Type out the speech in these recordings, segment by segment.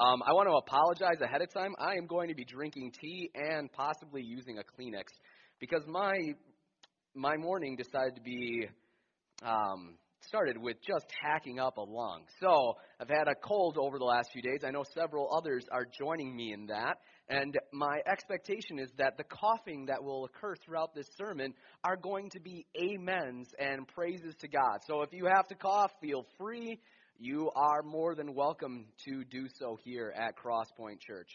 Um, I want to apologize ahead of time. I am going to be drinking tea and possibly using a Kleenex because my my morning decided to be um, started with just hacking up a lung. So I've had a cold over the last few days. I know several others are joining me in that. And my expectation is that the coughing that will occur throughout this sermon are going to be amens and praises to God. So if you have to cough, feel free. You are more than welcome to do so here at Crosspoint Church.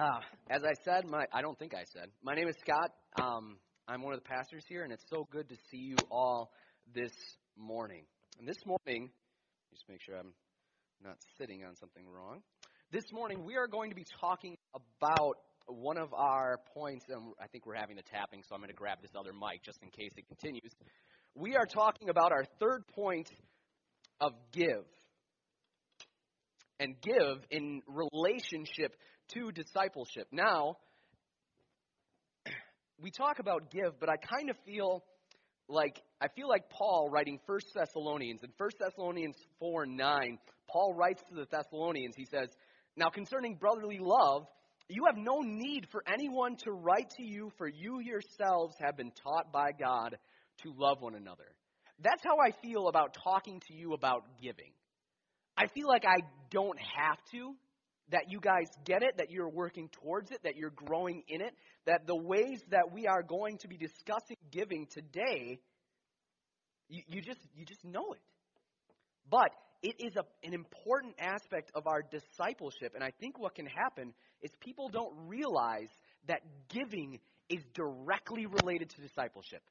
Uh, as I said, my I don't think I said. My name is Scott. Um, I'm one of the pastors here, and it's so good to see you all this morning. And this morning, just make sure I'm not sitting on something wrong. This morning, we are going to be talking about one of our points, and I think we're having the tapping, so I'm going to grab this other mic just in case it continues. We are talking about our third point of give. And give in relationship to discipleship. Now, we talk about give, but I kind of feel like I feel like Paul writing First Thessalonians in First Thessalonians four nine. Paul writes to the Thessalonians. He says, "Now concerning brotherly love, you have no need for anyone to write to you, for you yourselves have been taught by God to love one another." That's how I feel about talking to you about giving. I feel like I don't have to that you guys get it, that you're working towards it, that you're growing in it, that the ways that we are going to be discussing giving today, you, you just you just know it. But it is a, an important aspect of our discipleship, and I think what can happen is people don't realize that giving is directly related to discipleship.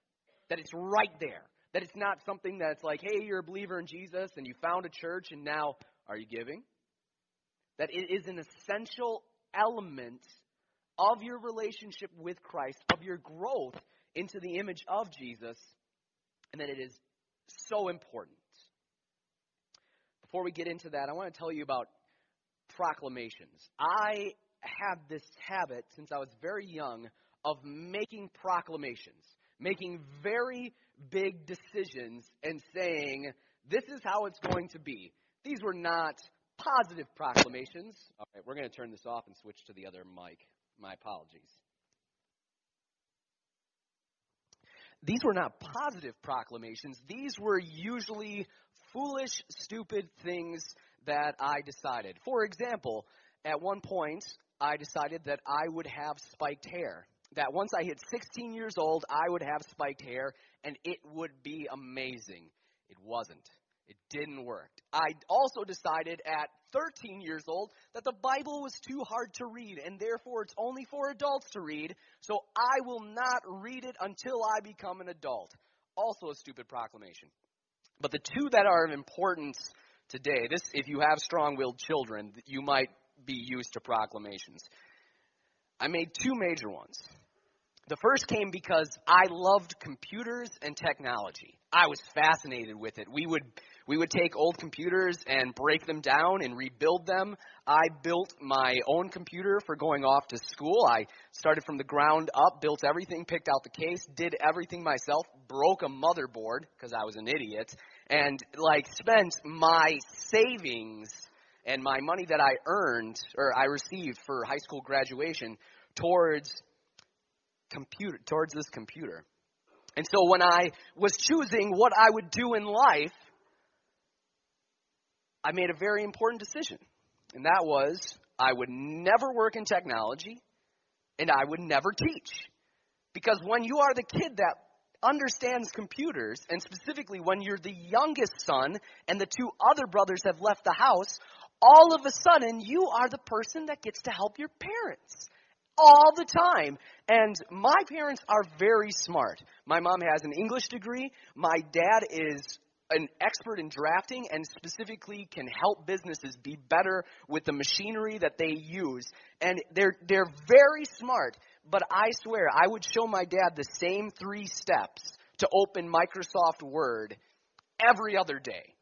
That it's right there. That it's not something that's like, hey, you're a believer in Jesus and you found a church and now are you giving? that it is an essential element of your relationship with Christ, of your growth into the image of Jesus, and that it is so important. Before we get into that, I want to tell you about proclamations. I have this habit since I was very young of making proclamations, making very big decisions, and saying, This is how it's going to be. These were not positive proclamations. All right, we're going to turn this off and switch to the other mic. My apologies. These were not positive proclamations. These were usually foolish, stupid things that I decided. For example, at one point, I decided that I would have spiked hair. That once I hit 16 years old, I would have spiked hair, and it would be amazing. It wasn't. It didn't work. I also decided at 13 years old that the Bible was too hard to read and therefore it's only for adults to read, so I will not read it until I become an adult. Also a stupid proclamation. But the two that are of importance today, this if you have strong-willed children, you might be used to proclamations. I made two major ones. The first came because I loved computers and technology. I was fascinated with it. We would we would take old computers and break them down and rebuild them. I built my own computer for going off to school. I started from the ground up, built everything, picked out the case, did everything myself, broke a motherboard because I was an idiot, and like spent my savings and my money that I earned or I received for high school graduation towards computer towards this computer. And so when I was choosing what I would do in life, I made a very important decision. And that was I would never work in technology and I would never teach. Because when you are the kid that understands computers, and specifically when you're the youngest son and the two other brothers have left the house, all of a sudden you are the person that gets to help your parents all the time. And my parents are very smart. My mom has an English degree. My dad is an expert in drafting and specifically can help businesses be better with the machinery that they use. And they're, they're very smart, but I swear I would show my dad the same three steps to open Microsoft Word every other day.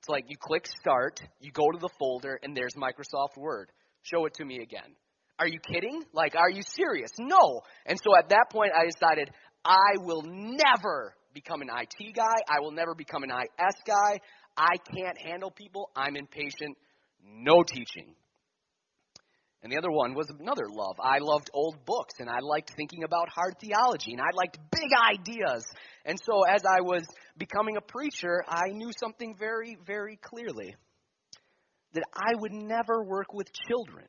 It's like you click start, you go to the folder, and there's Microsoft Word. Show it to me again. Are you kidding? Like, are you serious? No. And so at that point, I decided I will never become an IT guy. I will never become an IS guy. I can't handle people. I'm impatient. no teaching. And the other one was another love. I loved old books and I liked thinking about hard theology and I liked big ideas. And so as I was becoming a preacher, I knew something very, very clearly that I would never work with children.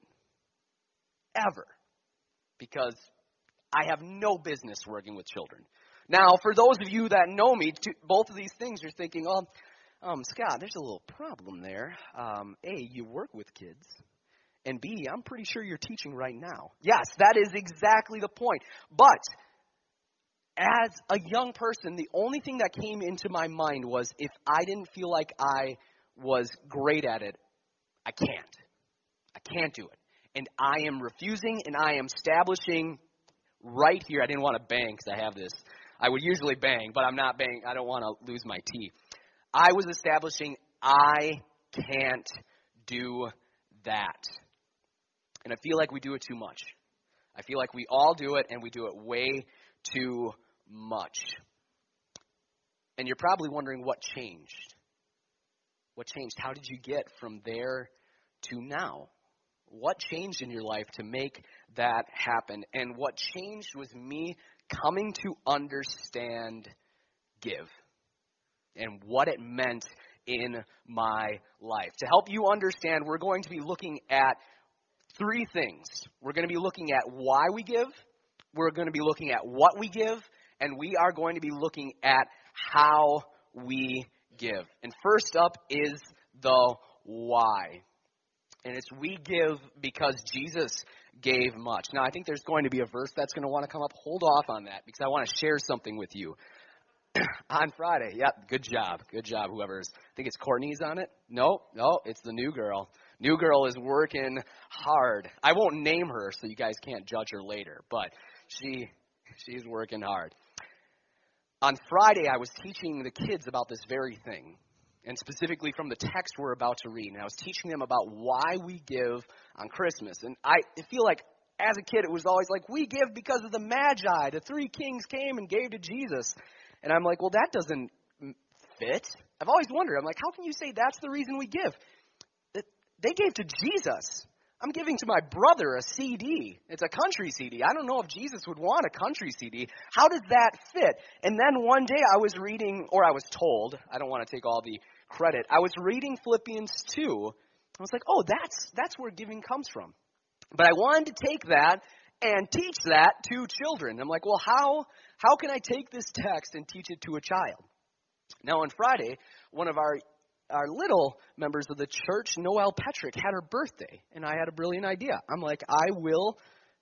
Ever. Because I have no business working with children. Now, for those of you that know me, both of these things you're thinking, oh, um, Scott, there's a little problem there. Um, a, you work with kids. And B, I'm pretty sure you're teaching right now. Yes, that is exactly the point. But as a young person, the only thing that came into my mind was if I didn't feel like I was great at it, I can't. I can't do it. And I am refusing and I am establishing right here. I didn't want to bang because I have this. I would usually bang, but I'm not banging. I don't want to lose my teeth. I was establishing I can't do that. And I feel like we do it too much. I feel like we all do it and we do it way too much. And you're probably wondering what changed. What changed? How did you get from there to now? What changed in your life to make that happen? And what changed was me coming to understand give and what it meant in my life. To help you understand, we're going to be looking at three things. We're going to be looking at why we give, we're going to be looking at what we give, and we are going to be looking at how we give. And first up is the why. And it's we give because Jesus gave much. Now, I think there's going to be a verse that's going to want to come up. Hold off on that because I want to share something with you. on Friday. Yep, good job. Good job, whoever's. I think it's Courtney's on it. No, no, it's the new girl. New girl is working hard. I won't name her so you guys can't judge her later, but she she's working hard. On Friday I was teaching the kids about this very thing, and specifically from the text we're about to read. And I was teaching them about why we give on Christmas. And I feel like as a kid it was always like we give because of the magi. The three kings came and gave to Jesus. And I'm like, well that doesn't fit. I've always wondered. I'm like, how can you say that's the reason we give? They gave to Jesus. I'm giving to my brother a CD. It's a country CD. I don't know if Jesus would want a country CD. How does that fit? And then one day I was reading, or I was told, I don't want to take all the credit, I was reading Philippians 2. I was like, oh, that's, that's where giving comes from. But I wanted to take that and teach that to children. I'm like, well, how, how can I take this text and teach it to a child? Now, on Friday, one of our our little members of the church, Noelle Petrick, had her birthday, and I had a brilliant idea. I'm like, I will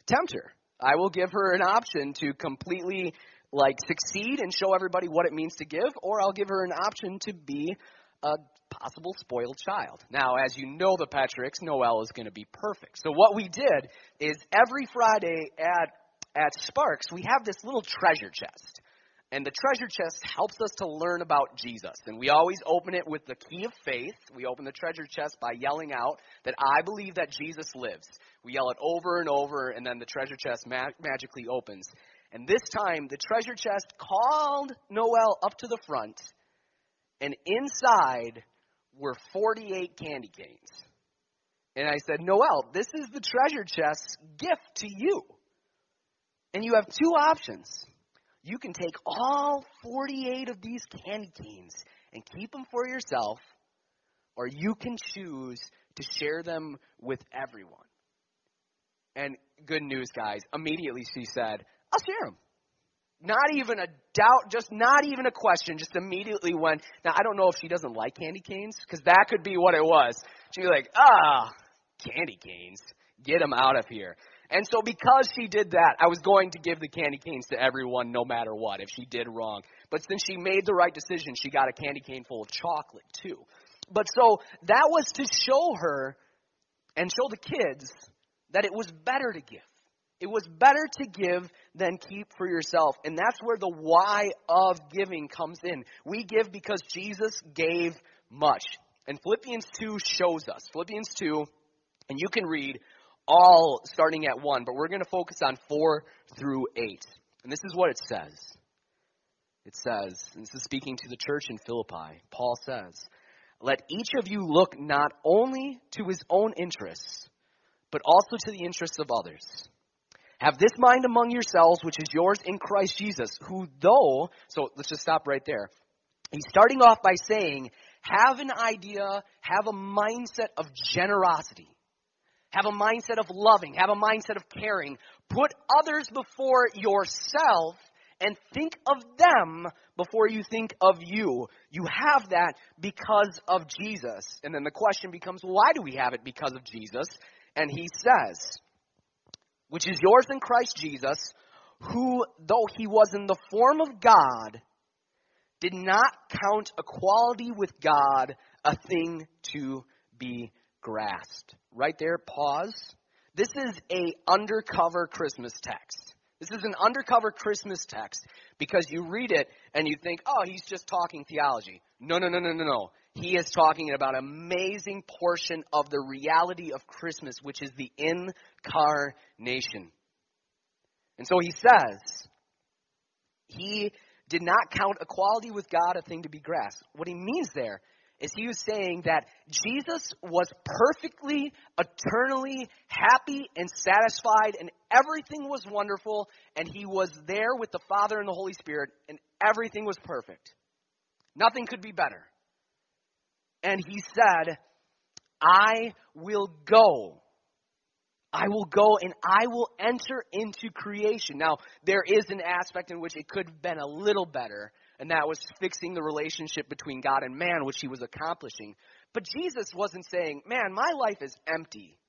tempt her. I will give her an option to completely like succeed and show everybody what it means to give, or I'll give her an option to be a possible spoiled child. Now, as you know the Patricks, Noel is going to be perfect. So what we did is every Friday at at Sparks, we have this little treasure chest. And the treasure chest helps us to learn about Jesus. And we always open it with the key of faith. We open the treasure chest by yelling out that I believe that Jesus lives. We yell it over and over, and then the treasure chest ma- magically opens. And this time, the treasure chest called Noel up to the front, and inside were 48 candy canes. And I said, Noel, this is the treasure chest's gift to you. And you have two options you can take all 48 of these candy canes and keep them for yourself, or you can choose to share them with everyone. And good news, guys. Immediately she said, I'll share them. Not even a doubt, just not even a question, just immediately went. Now, I don't know if she doesn't like candy canes, because that could be what it was. She'd be like, ah, candy canes. Get them out of here. And so because she did that, I was going to give the candy canes to everyone no matter what if she did wrong. But since she made the right decision, she got a candy cane full of chocolate too. But so that was to show her and show the kids that it was better to give. It was better to give than keep for yourself. And that's where the why of giving comes in. We give because Jesus gave much. And Philippians 2 shows us. Philippians 2, and you can read all starting at 1, but we're going to focus on 4 through 8. And this is what it says. It says, this is speaking to the church in Philippi. Paul says, let each of you look not only to his own interests, but also to the interests of others. Have this mind among yourselves, which is yours in Christ Jesus, who though, so let's just stop right there. He's starting off by saying, have an idea, have a mindset of generosity. Have a mindset of loving, have a mindset of caring. Put others before yourself and think of them before you think of you. You have that because of Jesus. And then the question becomes, why do we have it because of Jesus? And he says, which is yours in Christ Jesus, who, though he was in the form of God, did not count equality with God a thing to be grasped. Right there, pause. This is a undercover Christmas text. This is an undercover Christmas text because you read it and you think, oh, he's just talking theology. No, no, no, no, no, no. He is talking about an amazing portion of the reality of Christmas, which is the incarnation. And so he says, he did not count equality with God a thing to be grasped. What he means there is he was saying that Jesus was perfectly, eternally happy and satisfied, and everything was wonderful, and he was there with the Father and the Holy Spirit, and everything was perfect. Nothing could be better. And he said, I will go. I will go and I will enter into creation. Now, there is an aspect in which it could have been a little better, and that was fixing the relationship between God and man, which he was accomplishing. But Jesus wasn't saying, Man, my life is empty.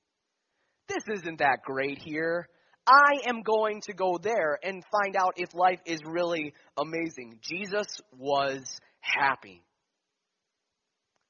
This isn't that great here. I am going to go there and find out if life is really amazing. Jesus was happy.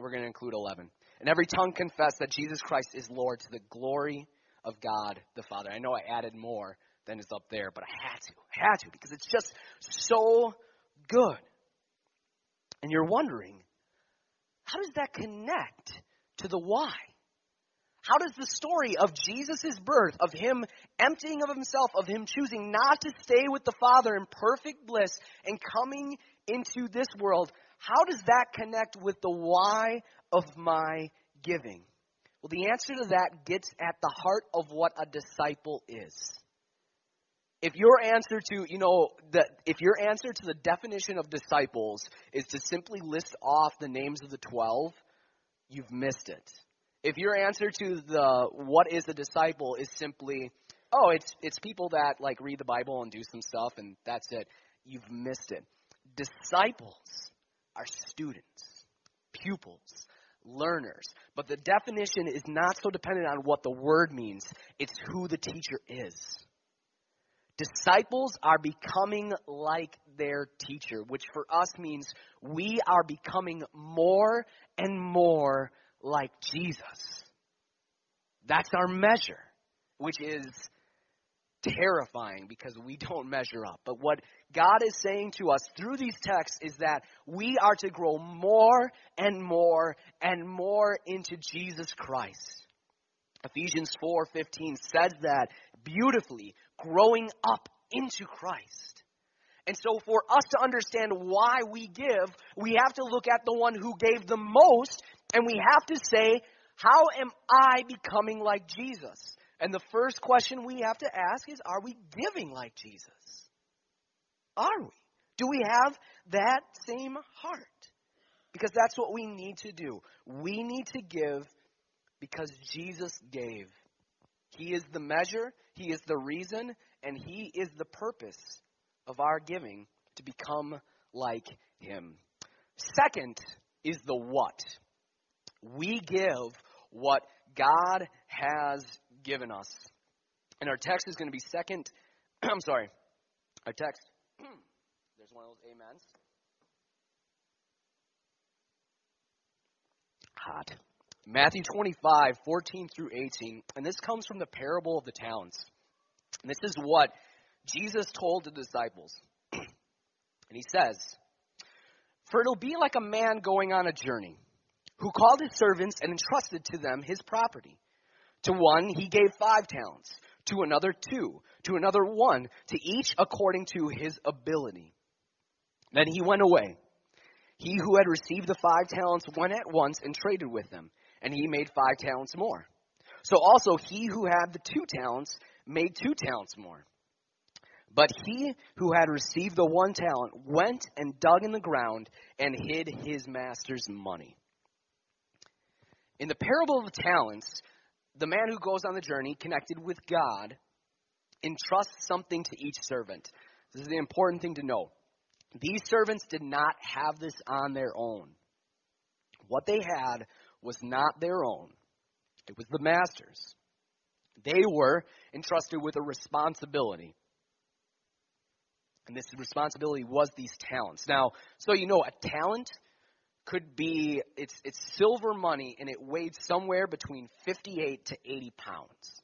We're going to include 11. And every tongue confess that Jesus Christ is Lord to the glory of God the Father. I know I added more than is up there, but I had to. I had to because it's just so good. And you're wondering, how does that connect to the why? How does the story of Jesus' birth, of him emptying of himself, of him choosing not to stay with the Father in perfect bliss and coming into this world, how does that connect with the why of my giving? Well, the answer to that gets at the heart of what a disciple is. If your answer to, you know, the, if your answer to the definition of disciples is to simply list off the names of the 12, you've missed it. If your answer to the what is a disciple is simply, oh, it's it's people that like read the Bible and do some stuff and that's it, you've missed it. Disciples are students, pupils, learners. But the definition is not so dependent on what the word means, it's who the teacher is. Disciples are becoming like their teacher, which for us means we are becoming more and more like Jesus. That's our measure, which is terrifying because we don't measure up. But what God is saying to us through these texts is that we are to grow more and more and more into Jesus Christ. Ephesians 4:15 says that beautifully, growing up into Christ. And so for us to understand why we give, we have to look at the one who gave the most and we have to say, how am I becoming like Jesus? And the first question we have to ask is Are we giving like Jesus? Are we? Do we have that same heart? Because that's what we need to do. We need to give because Jesus gave. He is the measure, He is the reason, and He is the purpose of our giving to become like Him. Second is the what. We give what God has given us. And our text is going to be second, I'm sorry, our text, there's one of those amens. Hot. Matthew 25, 14 through 18. And this comes from the parable of the talents. And this is what Jesus told the disciples. and he says, For it'll be like a man going on a journey, who called his servants and entrusted to them his property. To one he gave five talents, to another two, to another one, to each according to his ability. Then he went away. He who had received the five talents went at once and traded with them, and he made five talents more. So also he who had the two talents made two talents more. But he who had received the one talent went and dug in the ground and hid his master's money. In the parable of the talents, the man who goes on the journey connected with God entrusts something to each servant. This is the important thing to know. These servants did not have this on their own. What they had was not their own, it was the master's. They were entrusted with a responsibility. And this responsibility was these talents. Now, so you know, a talent could be it's it's silver money and it weighed somewhere between 58 to 80 pounds.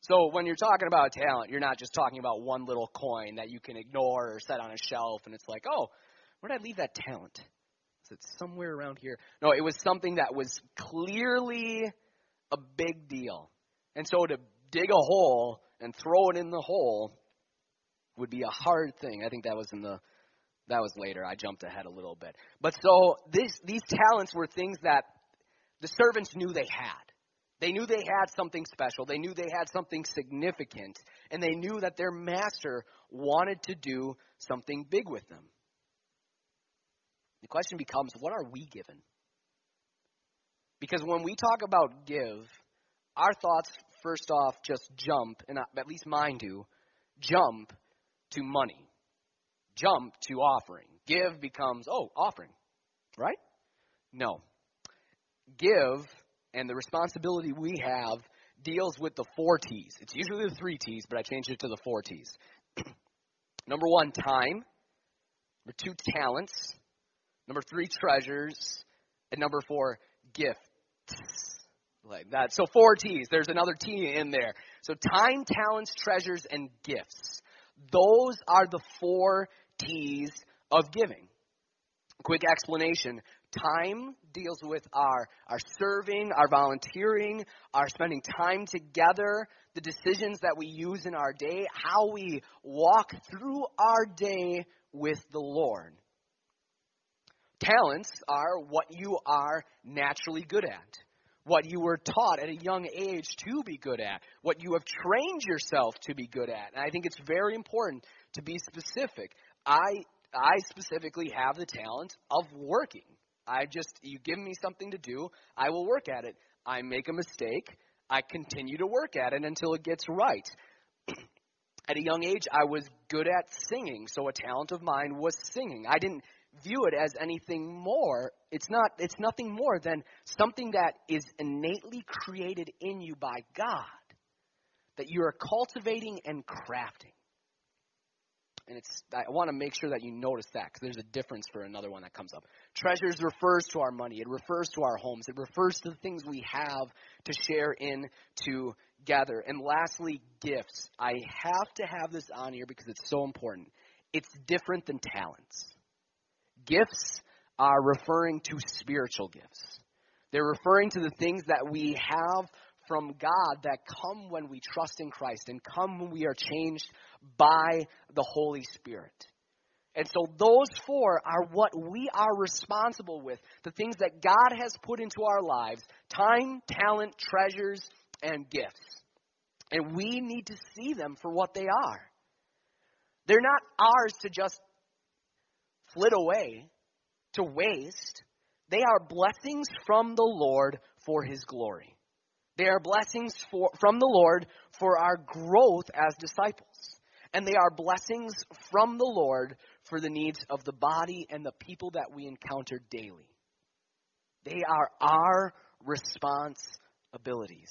So when you're talking about talent, you're not just talking about one little coin that you can ignore or set on a shelf and it's like, "Oh, where did I leave that talent?" Is it somewhere around here? No, it was something that was clearly a big deal. And so to dig a hole and throw it in the hole would be a hard thing. I think that was in the that was later. I jumped ahead a little bit. But so this, these talents were things that the servants knew they had. They knew they had something special. They knew they had something significant. And they knew that their master wanted to do something big with them. The question becomes what are we given? Because when we talk about give, our thoughts, first off, just jump, and at least mine do, jump to money jump to offering. Give becomes, oh, offering, right? No. Give and the responsibility we have deals with the four T's. It's usually the three T's, but I changed it to the four T's. Number one, time. Number two, talents. Number three, treasures. And number four, gifts. Like that. So four T's. There's another T in there. So time, talents, treasures, and gifts. Those are the four T's of giving. Quick explanation. Time deals with our, our serving, our volunteering, our spending time together, the decisions that we use in our day, how we walk through our day with the Lord. Talents are what you are naturally good at, what you were taught at a young age to be good at, what you have trained yourself to be good at. And I think it's very important to be specific. I I specifically have the talent of working. I just you give me something to do, I will work at it. I make a mistake, I continue to work at it until it gets right. at a young age, I was good at singing, so a talent of mine was singing. I didn't view it as anything more. It's not it's nothing more than something that is innately created in you by God that you are cultivating and crafting. And it's, I want to make sure that you notice that because there's a difference for another one that comes up. Treasures refers to our money, it refers to our homes, it refers to the things we have to share in together. And lastly, gifts. I have to have this on here because it's so important. It's different than talents. Gifts are referring to spiritual gifts. They're referring to the things that we have from God that come when we trust in Christ and come when we are changed by the Holy Spirit. And so those four are what we are responsible with the things that God has put into our lives time, talent, treasures, and gifts. And we need to see them for what they are. They're not ours to just flit away, to waste. They are blessings from the Lord for His glory. They are blessings for, from the Lord for our growth as disciples. And they are blessings from the Lord for the needs of the body and the people that we encounter daily. They are our responsibilities.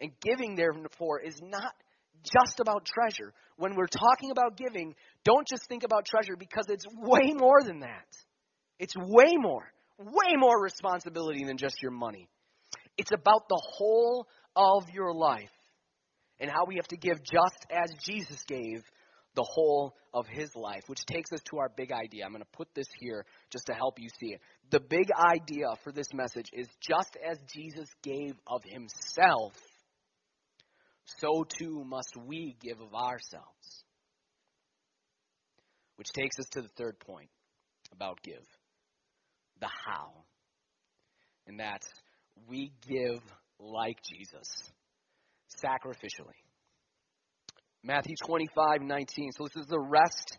And giving, therefore, is not just about treasure. When we're talking about giving, don't just think about treasure because it's way more than that. It's way more. way more responsibility than just your money. It's about the whole of your life and how we have to give just as Jesus gave the whole of his life, which takes us to our big idea. I'm going to put this here just to help you see it. The big idea for this message is just as Jesus gave of himself, so too must we give of ourselves. Which takes us to the third point about give the how. And that's we give like Jesus, sacrificially. Matthew 25, 19. So this is the rest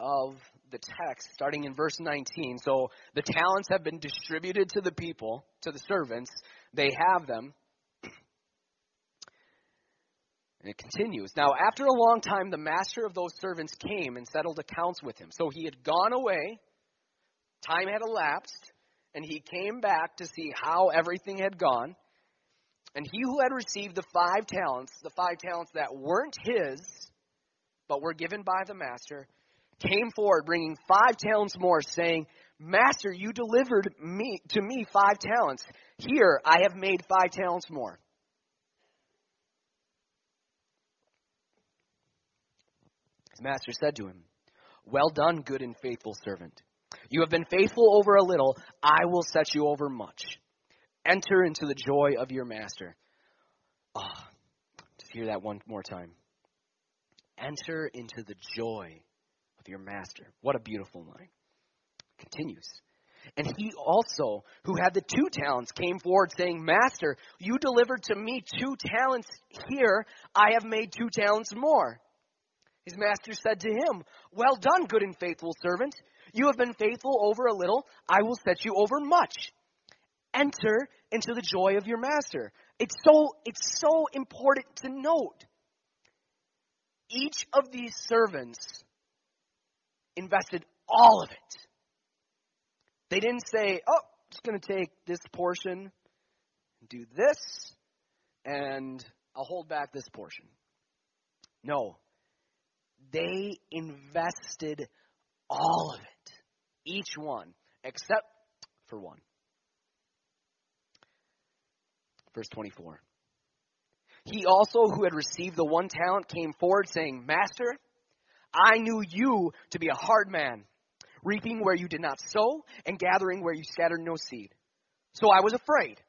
of the text, starting in verse 19. So the talents have been distributed to the people, to the servants. They have them. And it continues. Now, after a long time, the master of those servants came and settled accounts with him. So he had gone away, time had elapsed, and he came back to see how everything had gone. And he who had received the five talents, the five talents that weren't his, but were given by the master, came forward bringing five talents more, saying, Master, you delivered me to me five talents. Here I have made five talents more. His master said to him, Well done, good and faithful servant. You have been faithful over a little, I will set you over much. Enter into the joy of your master. Ah, oh, just hear that one more time. Enter into the joy of your master. What a beautiful line. Continues. And he also, who had the two talents, came forward saying, Master, you delivered to me two talents. Here I have made two talents more. His master said to him, Well done, good and faithful servant. You have been faithful over a little, I will set you over much. Enter into the joy of your master. It's so, it's so important to note. Each of these servants invested all of it. They didn't say, oh, I'm just going to take this portion, do this, and I'll hold back this portion. No. They invested all of it. Each one, except for one. Verse 24. He also, who had received the one talent, came forward, saying, Master, I knew you to be a hard man, reaping where you did not sow, and gathering where you scattered no seed. So I was afraid,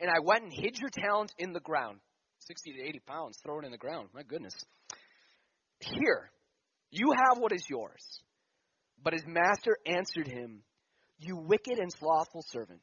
and I went and hid your talent in the ground. 60 to 80 pounds, throw it in the ground. My goodness. Here, you have what is yours. But his master answered him, You wicked and slothful servant.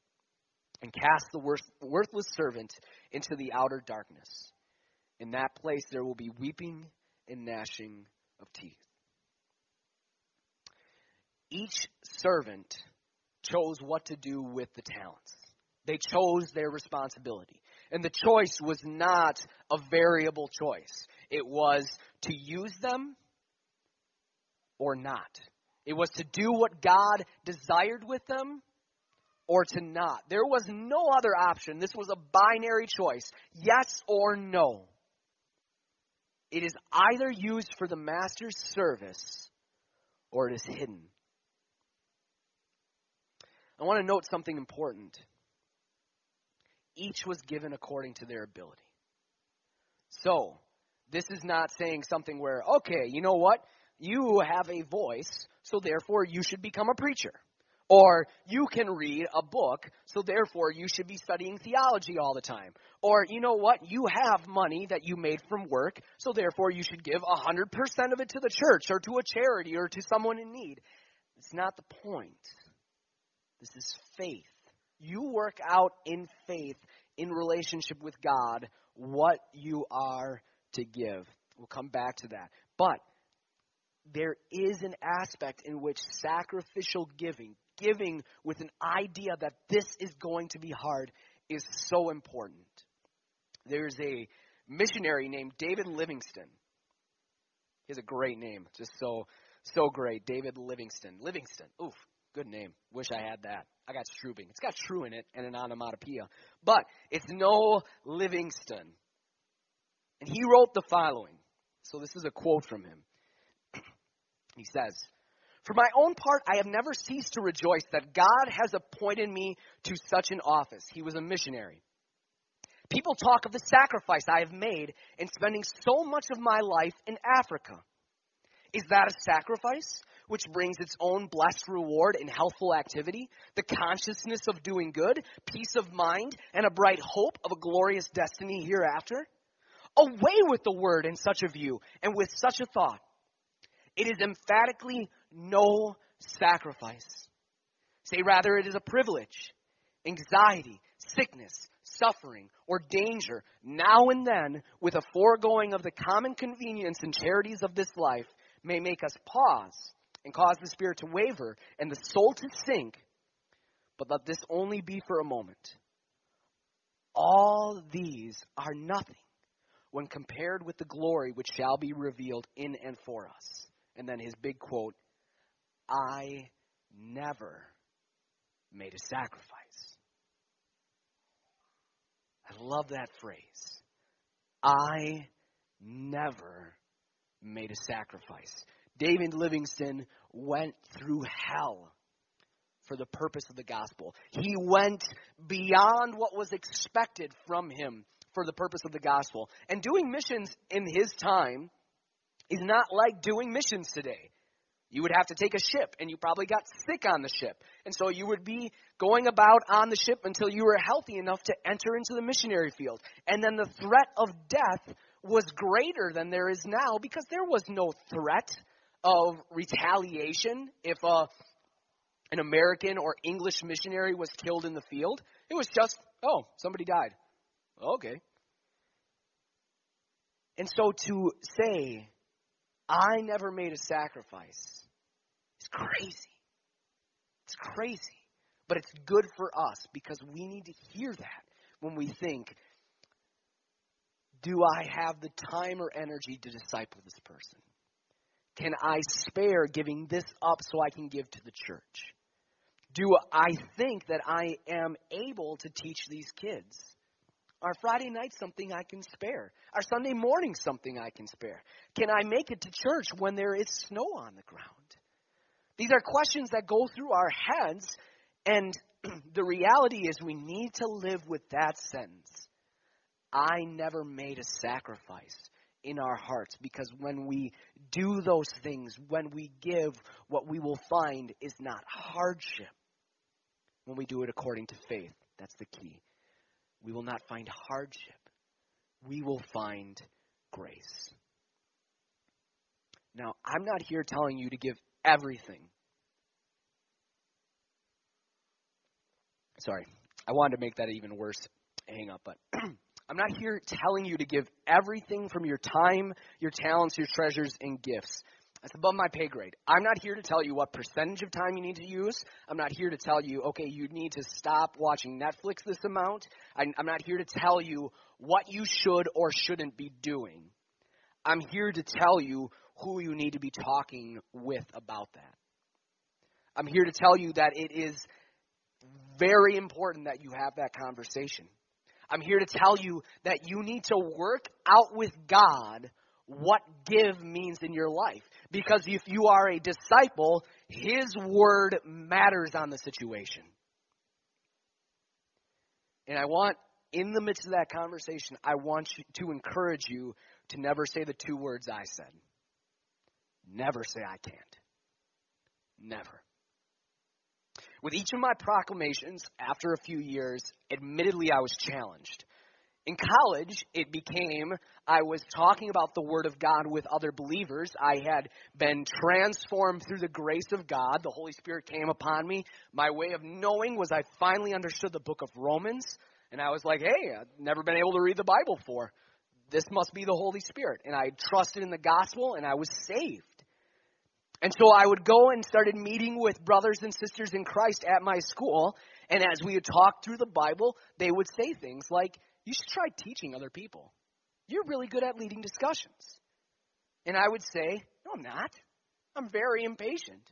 And cast the worthless servant into the outer darkness. In that place there will be weeping and gnashing of teeth. Each servant chose what to do with the talents. They chose their responsibility. And the choice was not a variable choice. It was to use them or not. It was to do what God desired with them or to not. There was no other option. This was a binary choice yes or no. It is either used for the master's service or it is hidden. I want to note something important. Each was given according to their ability. So, this is not saying something where, okay, you know what? You have a voice, so therefore you should become a preacher. Or you can read a book, so therefore you should be studying theology all the time. Or, you know what? You have money that you made from work, so therefore you should give 100% of it to the church or to a charity or to someone in need. It's not the point. This is faith. You work out in faith, in relationship with God, what you are to give. We'll come back to that. But there is an aspect in which sacrificial giving, giving with an idea that this is going to be hard, is so important. There's a missionary named David Livingstone. He has a great name, just so so great. David Livingstone. Livingstone. Oof, good name. Wish I had that. I got Strubing. It's got true in it and an onomatopoeia. But it's no Livingstone. And he wrote the following. So this is a quote from him. he says, For my own part, I have never ceased to rejoice that God has appointed me to such an office. He was a missionary. People talk of the sacrifice I have made in spending so much of my life in Africa. Is that a sacrifice which brings its own blessed reward in healthful activity, the consciousness of doing good, peace of mind, and a bright hope of a glorious destiny hereafter? Away with the word in such a view and with such a thought. It is emphatically no sacrifice. Say rather, it is a privilege, anxiety, sickness, suffering, or danger, now and then, with a foregoing of the common convenience and charities of this life, may make us pause and cause the spirit to waver and the soul to sink. But let this only be for a moment. All these are nothing when compared with the glory which shall be revealed in and for us. And then his big quote I never made a sacrifice. I love that phrase. I never made a sacrifice. David Livingstone went through hell for the purpose of the gospel. He went beyond what was expected from him for the purpose of the gospel. And doing missions in his time is not like doing missions today. You would have to take a ship, and you probably got sick on the ship. And so you would be going about on the ship until you were healthy enough to enter into the missionary field. And then the threat of death was greater than there is now because there was no threat of retaliation if a, uh, an American or English missionary was killed in the field. It was just, oh, somebody died. Okay. And so to say, I never made a sacrifice is crazy. It's crazy. But it's good for us because we need to hear that when we think, do I have the time or energy to disciple this person? Can I spare giving this up so I can give to the church? Do I think that I am able to teach these kids? Are Friday nights something I can spare? Are Sunday mornings something I can spare? Can I make it to church when there is snow on the ground? These are questions that go through our heads, and the reality is we need to live with that sentence. I never made a sacrifice in our hearts because when we do those things, when we give, what we will find is not hardship. When we do it according to faith, that's the key. We will not find hardship. We will find grace. Now, I'm not here telling you to give everything. Sorry, I wanted to make that even worse hang up, but I'm not here telling you to give everything from your time, your talents, your treasures, and gifts. That's above my pay grade. I'm not here to tell you what percentage of time you need to use. I'm not here to tell you, okay, you need to stop watching Netflix this amount. I'm not here to tell you what you should or shouldn't be doing. I'm here to tell you who you need to be talking with about that. I'm here to tell you that it is very important that you have that conversation. I'm here to tell you that you need to work out with God what give means in your life. Because if you are a disciple, His word matters on the situation. And I want, in the midst of that conversation, I want to encourage you to never say the two words I said. Never say I can't. Never. With each of my proclamations, after a few years, admittedly I was challenged. In college, it became I was talking about the Word of God with other believers. I had been transformed through the grace of God. The Holy Spirit came upon me. My way of knowing was I finally understood the book of Romans. And I was like, hey, I've never been able to read the Bible before. This must be the Holy Spirit. And I trusted in the gospel and I was saved. And so I would go and started meeting with brothers and sisters in Christ at my school. And as we would talk through the Bible, they would say things like, You should try teaching other people. You're really good at leading discussions. And I would say, No, I'm not. I'm very impatient.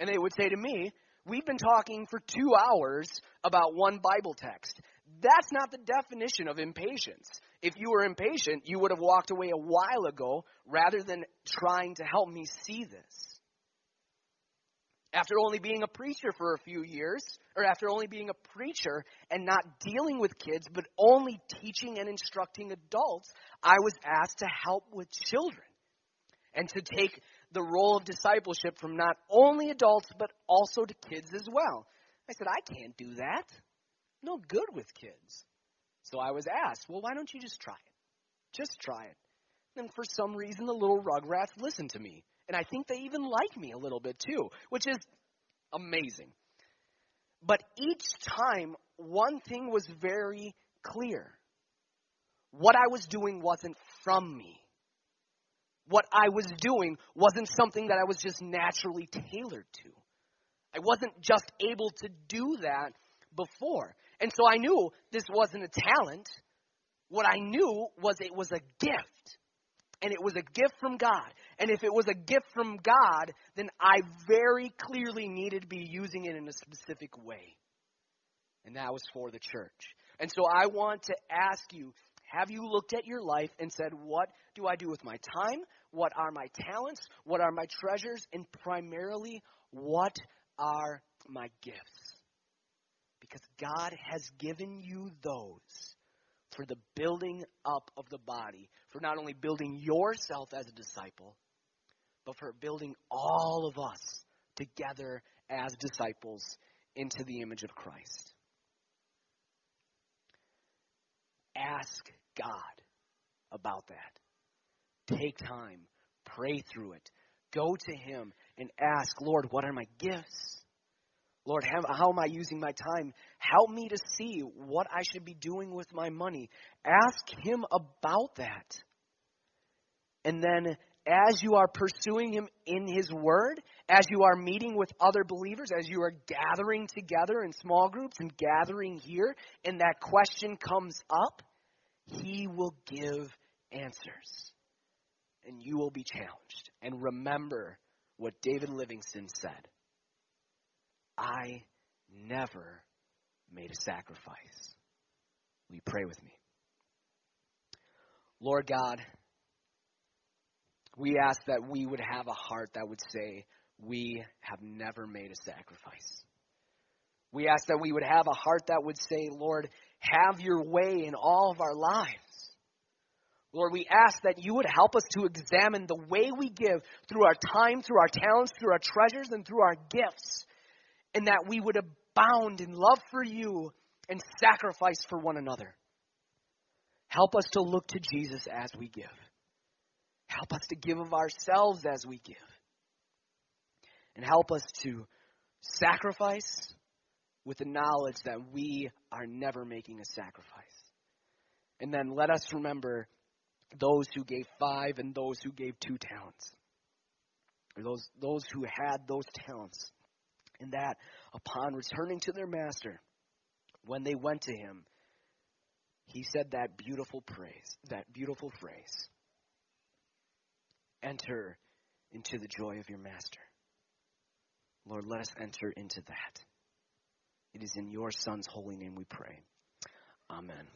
And they would say to me, We've been talking for two hours about one Bible text. That's not the definition of impatience. If you were impatient, you would have walked away a while ago rather than trying to help me see this. After only being a preacher for a few years, or after only being a preacher and not dealing with kids, but only teaching and instructing adults, I was asked to help with children and to take the role of discipleship from not only adults, but also to kids as well. I said, I can't do that. No good with kids. So I was asked, well, why don't you just try it? Just try it. And for some reason, the little rugrats listened to me. And I think they even like me a little bit too, which is amazing. But each time, one thing was very clear. What I was doing wasn't from me. What I was doing wasn't something that I was just naturally tailored to. I wasn't just able to do that before. And so I knew this wasn't a talent. What I knew was it was a gift. And it was a gift from God. And if it was a gift from God, then I very clearly needed to be using it in a specific way. And that was for the church. And so I want to ask you have you looked at your life and said, What do I do with my time? What are my talents? What are my treasures? And primarily, what are my gifts? Because God has given you those for the building up of the body, for not only building yourself as a disciple, but for building all of us together as disciples into the image of Christ. Ask God about that. Take time, pray through it, go to Him and ask, Lord, what are my gifts? Lord, how, am I using my time? Help me to see what I should be doing with my money. Ask Him about that. And then, as you are pursuing Him in His Word, as you are meeting with other believers, as you are gathering together in small groups and gathering here, and that question comes up, He will give answers. And you will be challenged. And remember what David Livingstone said I never made a sacrifice. Will you pray with me? Lord God, we ask that we would have a heart that would say, We have never made a sacrifice. We ask that we would have a heart that would say, Lord, have your way in all of our lives. Lord, we ask that you would help us to examine the way we give through our time, through our talents, through our treasures, and through our gifts and that we would abound in love for you and sacrifice for one another. Help us to look to Jesus as we give. Help us to give of ourselves as we give. And help us to sacrifice with the knowledge that we are never making a sacrifice. And then let us remember those who gave five and those who gave two talents. Or those, those who had those talents and that upon returning to their master, when they went to him, he said that beautiful praise, that beautiful phrase Enter into the joy of your master. Lord, let us enter into that. It is in your Son's holy name we pray. Amen.